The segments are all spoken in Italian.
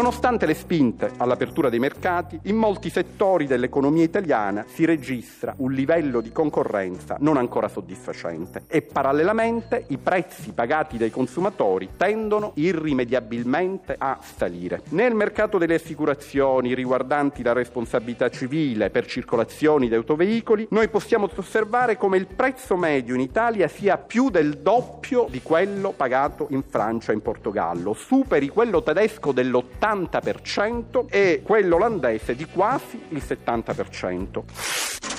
Nonostante le spinte all'apertura dei mercati, in molti settori dell'economia italiana si registra un livello di concorrenza non ancora soddisfacente e parallelamente i prezzi pagati dai consumatori tendono irrimediabilmente a salire. Nel mercato delle assicurazioni riguardanti la responsabilità civile per circolazioni di autoveicoli, noi possiamo osservare come il prezzo medio in Italia sia più del doppio di quello pagato in Francia e in Portogallo, superi quello tedesco dell'80 70% e quello olandese di quasi il 70%.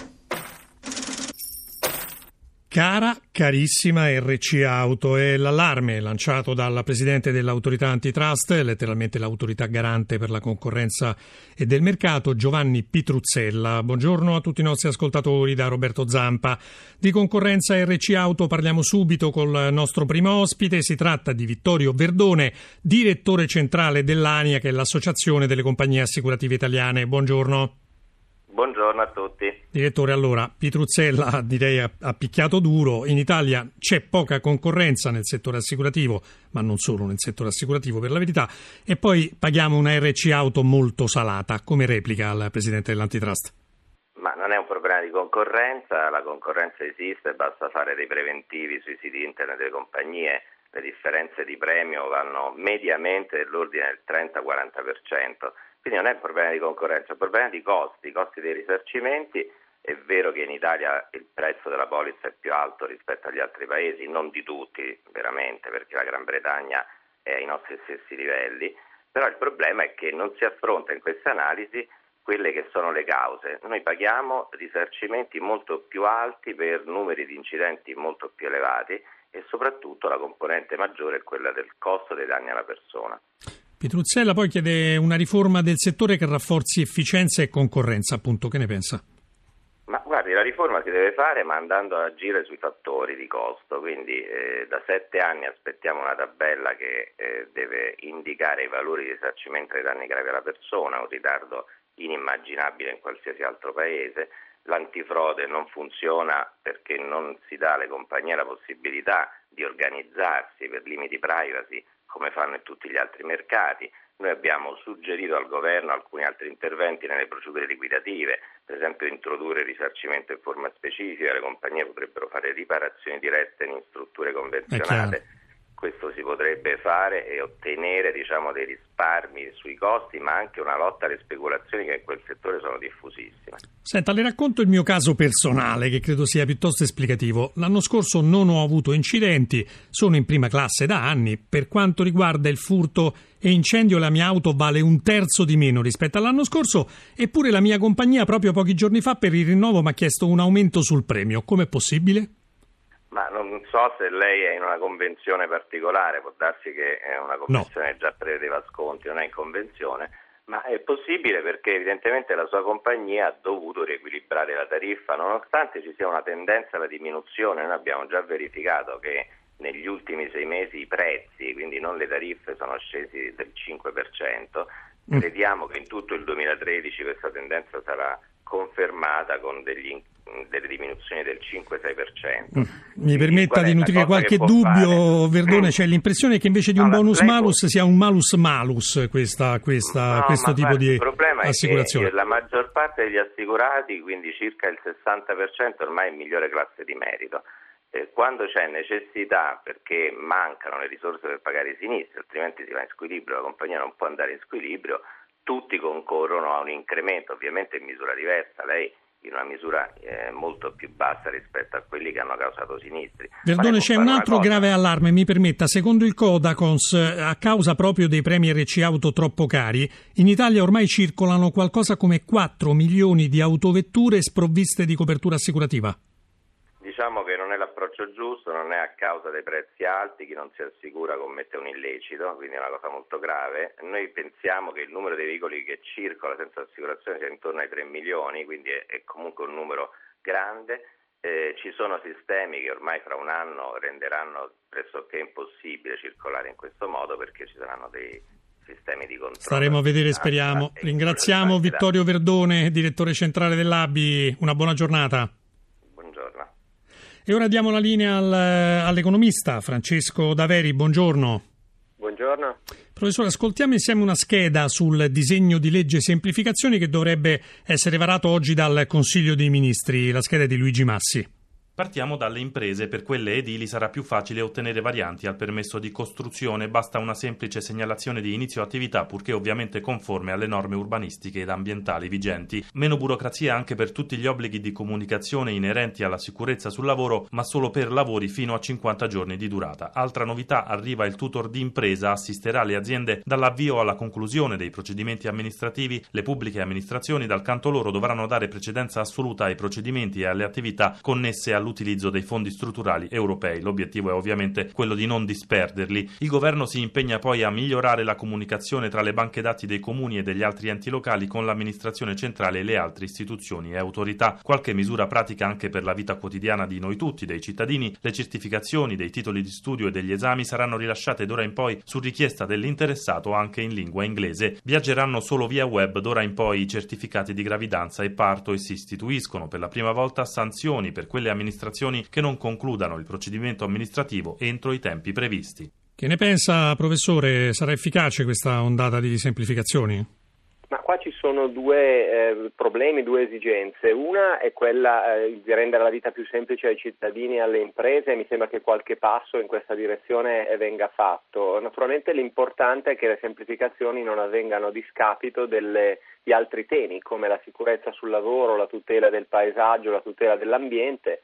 Cara, carissima RC Auto, è l'allarme lanciato dal presidente dell'autorità antitrust, letteralmente l'autorità garante per la concorrenza e del mercato, Giovanni Pitruzzella. Buongiorno a tutti i nostri ascoltatori da Roberto Zampa. Di concorrenza RC Auto parliamo subito col nostro primo ospite, si tratta di Vittorio Verdone, direttore centrale dell'ANIA, che è l'Associazione delle Compagnie Assicurative Italiane. Buongiorno. Buongiorno a tutti. Direttore, allora, Pitruzzella direi ha picchiato duro. In Italia c'è poca concorrenza nel settore assicurativo, ma non solo nel settore assicurativo per la verità, e poi paghiamo una RC auto molto salata. Come replica il Presidente dell'Antitrust? Ma non è un problema di concorrenza, la concorrenza esiste, basta fare dei preventivi sui siti internet delle compagnie, le differenze di premio vanno mediamente dell'ordine del 30-40%. Quindi non è un problema di concorrenza, è un problema di costi, costi dei risarcimenti. È vero che in Italia il prezzo della polizza è più alto rispetto agli altri paesi, non di tutti veramente, perché la Gran Bretagna è ai nostri stessi livelli, però il problema è che non si affronta in queste analisi quelle che sono le cause. Noi paghiamo risarcimenti molto più alti per numeri di incidenti molto più elevati e soprattutto la componente maggiore è quella del costo dei danni alla persona. Pitruzzella poi chiede una riforma del settore che rafforzi efficienza e concorrenza, appunto, che ne pensa? Ma guardi, la riforma si deve fare ma andando ad agire sui fattori di costo, quindi eh, da sette anni aspettiamo una tabella che eh, deve indicare i valori di risarcimento dei danni gravi alla persona, un ritardo inimmaginabile in qualsiasi altro paese. L'antifrode non funziona perché non si dà alle compagnie la possibilità di organizzarsi per limiti privacy come fanno in tutti gli altri mercati. Noi abbiamo suggerito al governo alcuni altri interventi nelle procedure liquidative, per esempio introdurre risarcimento in forma specifica, le compagnie potrebbero fare riparazioni dirette in strutture convenzionate questo si potrebbe fare e ottenere diciamo, dei risparmi sui costi, ma anche una lotta alle speculazioni che in quel settore sono diffusissime. Senta, le racconto il mio caso personale, che credo sia piuttosto esplicativo. L'anno scorso non ho avuto incidenti, sono in prima classe da anni. Per quanto riguarda il furto e incendio, la mia auto vale un terzo di meno rispetto all'anno scorso, eppure la mia compagnia proprio pochi giorni fa per il rinnovo mi ha chiesto un aumento sul premio. Com'è possibile? Ma non so se lei è in una convenzione particolare, può darsi che è una convenzione no. già prevedeva sconti, non è in convenzione, ma è possibile perché evidentemente la sua compagnia ha dovuto riequilibrare la tariffa, nonostante ci sia una tendenza alla diminuzione, noi abbiamo già verificato che negli ultimi sei mesi i prezzi, quindi non le tariffe, sono scesi del 5%, mm. crediamo che in tutto il 2013 questa tendenza sarà confermata con degli, delle diminuzioni del 5-6%. Mm. Mi permetta di nutrire qualche dubbio, fare? Verdone, mm. c'è l'impressione che invece di un no, bonus malus può... sia un malus malus questa, questa, no, questo tipo di il problema assicurazione. È che la maggior parte degli assicurati, quindi circa il 60%, ormai è migliore classe di merito. quando c'è necessità perché mancano le risorse per pagare i sinistri, altrimenti si va in squilibrio, la compagnia non può andare in squilibrio, tutti concorrono a un incremento, ovviamente in misura diversa. Lei in una misura eh, molto più bassa rispetto a quelli che hanno causato sinistri. Verdone, c'è un altro grave allarme, mi permetta. Secondo il Codacons, eh, a causa proprio dei premi RC auto troppo cari, in Italia ormai circolano qualcosa come 4 milioni di autovetture sprovviste di copertura assicurativa. Diciamo che l'approccio giusto, non è a causa dei prezzi alti, chi non si assicura commette un illecito, quindi è una cosa molto grave. Noi pensiamo che il numero dei veicoli che circola senza assicurazione sia intorno ai 3 milioni, quindi è, è comunque un numero grande. Eh, ci sono sistemi che ormai fra un anno renderanno pressoché impossibile circolare in questo modo perché ci saranno dei sistemi di controllo. Staremo a vedere, speriamo. Ringraziamo Vittorio Verdone, direttore centrale dell'ABI. Una buona giornata. E ora diamo la linea al, all'economista Francesco Daveri. Buongiorno. Buongiorno. Professore, ascoltiamo insieme una scheda sul disegno di legge semplificazioni che dovrebbe essere varato oggi dal Consiglio dei Ministri. La scheda di Luigi Massi. Partiamo dalle imprese, per quelle edili sarà più facile ottenere varianti al permesso di costruzione, basta una semplice segnalazione di inizio attività purché ovviamente conforme alle norme urbanistiche ed ambientali vigenti. Meno burocrazia anche per tutti gli obblighi di comunicazione inerenti alla sicurezza sul lavoro, ma solo per lavori fino a 50 giorni di durata. Altra novità, arriva il tutor di impresa, assisterà le aziende dall'avvio alla conclusione dei procedimenti amministrativi. Le pubbliche amministrazioni dal canto loro dovranno dare precedenza assoluta ai procedimenti e alle attività connesse all'utilizzo l'utilizzo dei fondi strutturali europei. L'obiettivo è ovviamente quello di non disperderli. Il governo si impegna poi a migliorare la comunicazione tra le banche dati dei comuni e degli altri enti locali con l'amministrazione centrale e le altre istituzioni e autorità. Qualche misura pratica anche per la vita quotidiana di noi tutti, dei cittadini. Le certificazioni dei titoli di studio e degli esami saranno rilasciate d'ora in poi su richiesta dell'interessato anche in lingua inglese. Viaggeranno solo via web d'ora in poi i certificati di gravidanza e parto e si istituiscono per la prima volta sanzioni per quelle amministrazioni amministrazioni che non concludano il procedimento amministrativo entro i tempi previsti. Che ne pensa, professore? Sarà efficace questa ondata di semplificazioni? Ma qua ci sono due eh, problemi, due esigenze. Una è quella eh, di rendere la vita più semplice ai cittadini e alle imprese e mi sembra che qualche passo in questa direzione eh, venga fatto. Naturalmente l'importante è che le semplificazioni non avvengano a discapito delle, di altri temi come la sicurezza sul lavoro, la tutela del paesaggio, la tutela dell'ambiente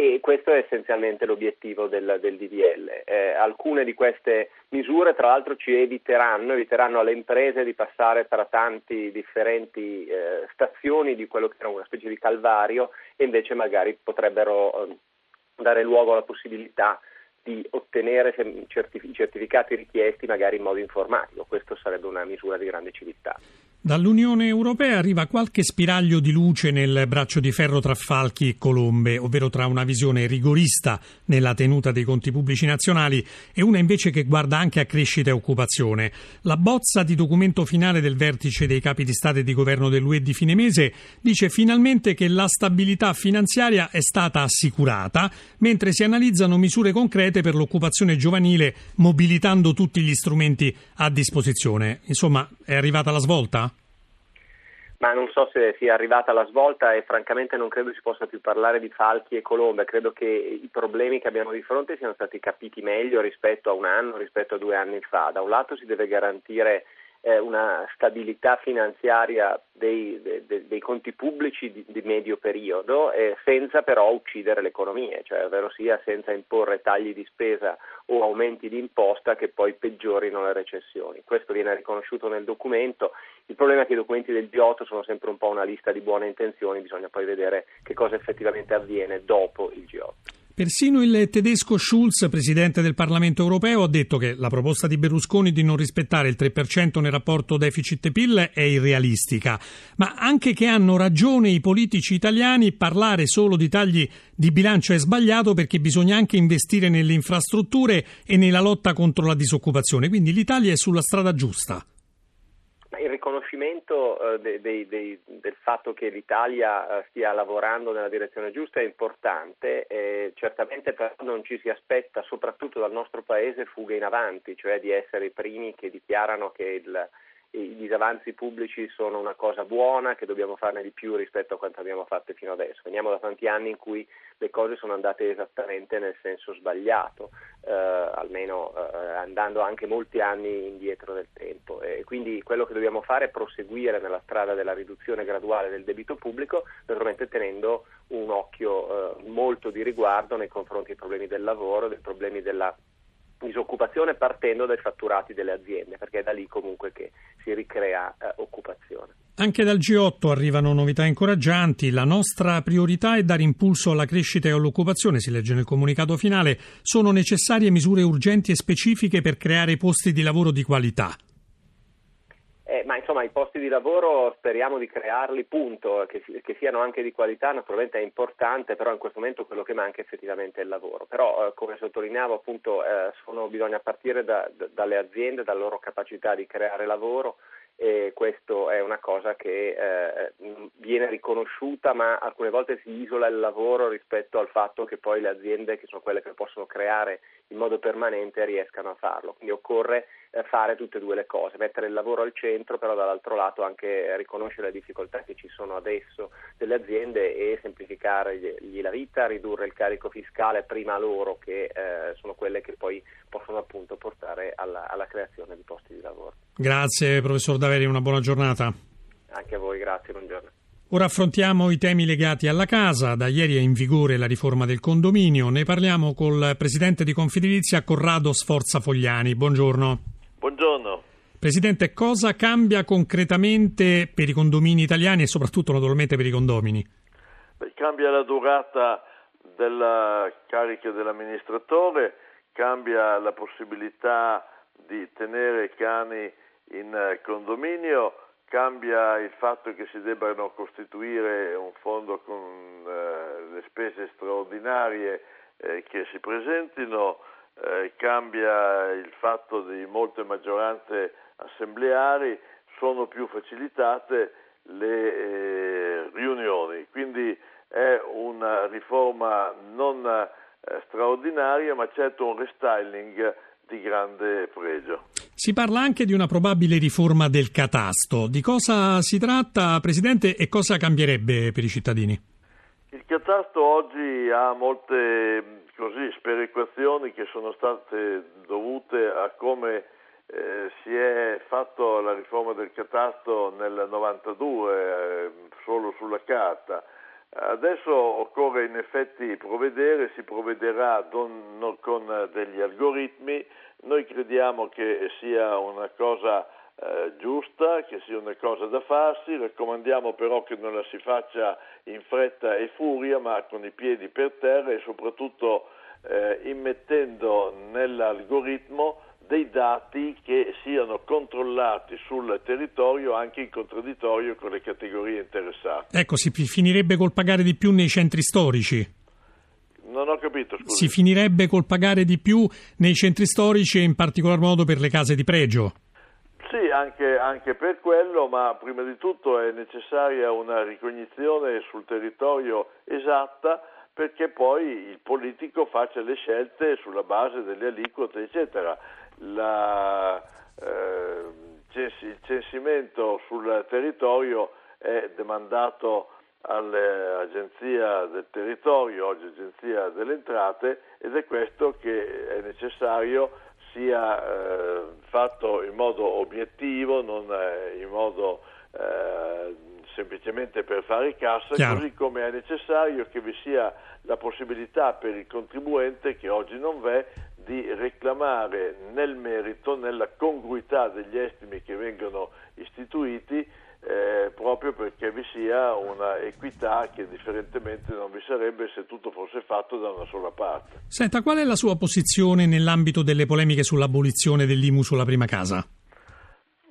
e questo è essenzialmente l'obiettivo del, del DDL. Eh, alcune di queste misure tra l'altro ci eviteranno, eviteranno alle imprese di passare tra tanti differenti eh, stazioni di quello che era una specie di calvario e invece magari potrebbero eh, dare luogo alla possibilità di ottenere i certificati richiesti magari in modo informatico. Questo sarebbe una misura di grande civiltà. Dall'Unione Europea arriva qualche spiraglio di luce nel braccio di ferro tra falchi e colombe, ovvero tra una visione rigorista nella tenuta dei conti pubblici nazionali e una invece che guarda anche a crescita e occupazione. La bozza di documento finale del vertice dei capi di Stato e di governo dell'UE di fine mese dice finalmente che la stabilità finanziaria è stata assicurata, mentre si analizzano misure concrete per l'occupazione giovanile mobilitando tutti gli strumenti a disposizione. Insomma, è arrivata la svolta? Ma non so se sia arrivata la svolta e francamente non credo si possa più parlare di falchi e colombe, credo che i problemi che abbiamo di fronte siano stati capiti meglio rispetto a un anno, rispetto a due anni fa. Da un lato si deve garantire eh, una stabilità finanziaria dei, dei, dei conti pubblici di, di medio periodo, eh, senza però uccidere le economie, cioè ovvero sia senza imporre tagli di spesa o aumenti di imposta che poi peggiorino le recessioni. Questo viene riconosciuto nel documento. Il problema è che i documenti del G8 sono sempre un po' una lista di buone intenzioni, bisogna poi vedere che cosa effettivamente avviene dopo il G8. Persino il tedesco Schulz, presidente del Parlamento europeo, ha detto che la proposta di Berlusconi di non rispettare il 3% nel rapporto deficit-PIL è irrealistica, ma anche che hanno ragione i politici italiani parlare solo di tagli di bilancio è sbagliato perché bisogna anche investire nelle infrastrutture e nella lotta contro la disoccupazione. Quindi l'Italia è sulla strada giusta il riconoscimento eh, de, de, de, del fatto che l'Italia eh, stia lavorando nella direzione giusta è importante, eh, certamente però non ci si aspetta, soprattutto dal nostro Paese, fughe in avanti, cioè di essere i primi che dichiarano che il, i disavanzi pubblici sono una cosa buona, che dobbiamo farne di più rispetto a quanto abbiamo fatto fino adesso. Veniamo da tanti anni in cui le cose sono andate esattamente nel senso sbagliato, eh, almeno eh, andando anche molti anni indietro nel tempo. E quindi quello che dobbiamo fare è proseguire nella strada della riduzione graduale del debito pubblico, naturalmente tenendo un occhio eh, molto di riguardo nei confronti dei problemi del lavoro, dei problemi della disoccupazione partendo dai fatturati delle aziende, perché è da lì comunque che ricrea eh, occupazione. Anche dal G8 arrivano novità incoraggianti. La nostra priorità è dare impulso alla crescita e all'occupazione, si legge nel comunicato finale. Sono necessarie misure urgenti e specifiche per creare posti di lavoro di qualità. Eh, ma insomma i posti di lavoro speriamo di crearli, punto, che, che, siano anche di qualità, naturalmente è importante, però in questo momento quello che manca effettivamente è il lavoro. Però eh, come sottolineavo appunto eh, sono, bisogna partire da, da, dalle aziende, dalla loro capacità di creare lavoro e questo è una cosa che eh, viene riconosciuta ma alcune volte si isola il lavoro rispetto al fatto che poi le aziende che sono quelle che possono creare in modo permanente riescano a farlo. Quindi occorre eh, fare tutte e due le cose, mettere il lavoro al centro, però dall'altro lato anche riconoscere le difficoltà che ci sono adesso delle aziende e semplificare gli la vita, ridurre il carico fiscale prima loro che eh, sono quelle che poi possono appunto portare alla, alla creazione di posti di lavoro. Grazie professor Daveri, una buona giornata. Anche a voi, grazie, buongiorno. Ora affrontiamo i temi legati alla casa. Da ieri è in vigore la riforma del condominio. Ne parliamo col presidente di Confedilizia Corrado Sforza Fogliani. Buongiorno. Buongiorno. Presidente, cosa cambia concretamente per i condomini italiani e soprattutto naturalmente per i condomini? Beh, cambia la durata della carica dell'amministratore, cambia la possibilità di tenere cani in condominio, cambia il fatto che si debbano costituire un fondo con eh, le spese straordinarie eh, che si presentino, eh, cambia il fatto di molte maggioranze assembleari, sono più facilitate le eh, riunioni, quindi è una riforma non eh, straordinaria ma certo un restyling di grande pregio. Si parla anche di una probabile riforma del catasto. Di cosa si tratta, Presidente, e cosa cambierebbe per i cittadini? Il catasto oggi ha molte così, sperequazioni che sono state dovute a come eh, si è fatto la riforma del catasto nel 92 eh, solo sulla carta. Adesso occorre in effetti provvedere, si provvederà don, con degli algoritmi, noi crediamo che sia una cosa eh, giusta, che sia una cosa da farsi, raccomandiamo però che non la si faccia in fretta e furia, ma con i piedi per terra e soprattutto eh, immettendo nell'algoritmo dei dati che siano controllati sul territorio anche in contraddittorio con le categorie interessate. Ecco, si finirebbe col pagare di più nei centri storici. Non ho capito, scusi. Si finirebbe col pagare di più nei centri storici e in particolar modo per le case di pregio. Sì, anche, anche, per quello, ma prima di tutto è necessaria una ricognizione sul territorio esatta perché poi il politico faccia le scelte sulla base delle aliquote, eccetera la, eh, il censimento sul territorio è demandato all'Agenzia del Territorio, oggi Agenzia delle Entrate, ed è questo che è necessario sia eh, fatto in modo obiettivo, non eh, in modo eh, semplicemente per fare cassa, Chiaro. così come è necessario che vi sia la possibilità per il contribuente che oggi non v'è di reclamare nel merito, nella congruità degli estimi che vengono istituiti, eh, proprio perché vi sia una equità che differentemente non vi sarebbe se tutto fosse fatto da una sola parte. Senta, qual è la sua posizione nell'ambito delle polemiche sull'abolizione dell'IMU sulla prima casa?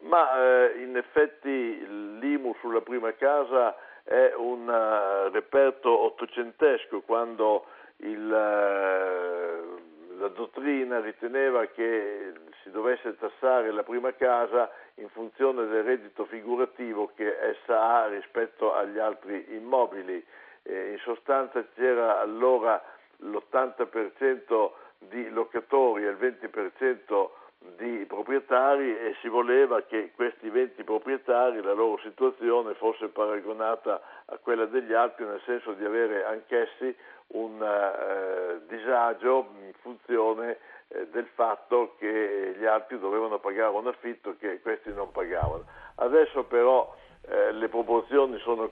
Ma eh, in effetti l'IMU sulla prima casa è un uh, reperto ottocentesco quando il, uh, la dottrina riteneva che si dovesse tassare la prima casa in funzione del reddito figurativo che essa ha rispetto agli altri immobili. Eh, in sostanza c'era allora l'80% di locatori e il 20% di proprietari e si voleva che questi 20 proprietari, la loro situazione fosse paragonata a quella degli altri nel senso di avere anch'essi un eh, disagio in funzione eh, del fatto che gli altri dovevano pagare un affitto che questi non pagavano. Adesso però eh, le proporzioni sono,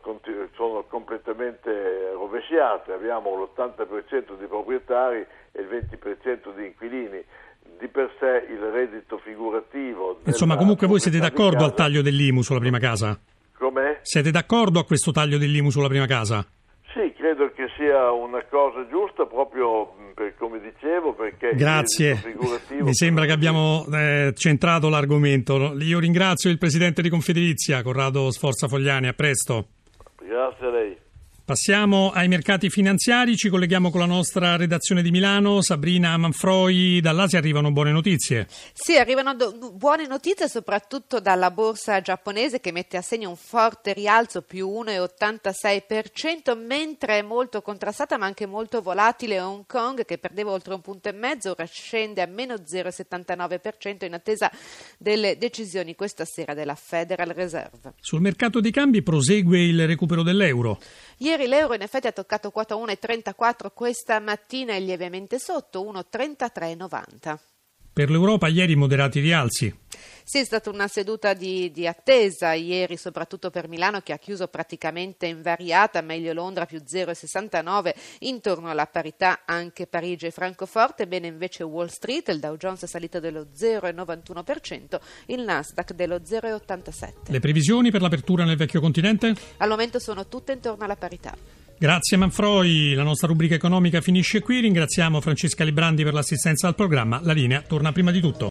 sono, completamente rovesciate, abbiamo l'80% di proprietari e il 20% di inquilini. Di per sé il reddito figurativo. Insomma, comunque voi siete d'accordo al taglio dell'IMU sulla prima casa? Com'è? Siete d'accordo a questo taglio dell'IMU sulla prima casa? credo che sia una cosa giusta proprio per, come dicevo perché grazie mi sembra che abbiamo eh, centrato l'argomento io ringrazio il presidente di Confedilizia Corrado Sforza Fogliani a presto grazie a lei Passiamo ai mercati finanziari, ci colleghiamo con la nostra redazione di Milano, Sabrina Manfroi, dall'Asia arrivano buone notizie. Sì, arrivano do- buone notizie soprattutto dalla borsa giapponese che mette a segno un forte rialzo più 1,86%, mentre è molto contrastata ma anche molto volatile Hong Kong che perdeva oltre un punto e mezzo, ora scende a meno 0,79% in attesa delle decisioni questa sera della Federal Reserve. Sul mercato dei cambi prosegue il recupero dell'euro. Ieri Ieri l'euro in effetti ha toccato quota 1,34, questa mattina è lievemente sotto, 1,3390. Per l'Europa ieri moderati rialzi. Sì, è stata una seduta di, di, attesa ieri, soprattutto per Milano che ha chiuso praticamente invariata, meglio Londra più 0,69, intorno alla parità anche Parigi e Francoforte, bene invece Wall Street, il Dow Jones è salito dello 0,91%, il Nasdaq dello 0,87. Le previsioni per l'apertura nel vecchio continente? Al momento sono tutte intorno alla parità. Grazie Manfroi, la nostra rubrica economica finisce qui, ringraziamo Francesca Librandi per l'assistenza al programma, la linea torna prima di tutto.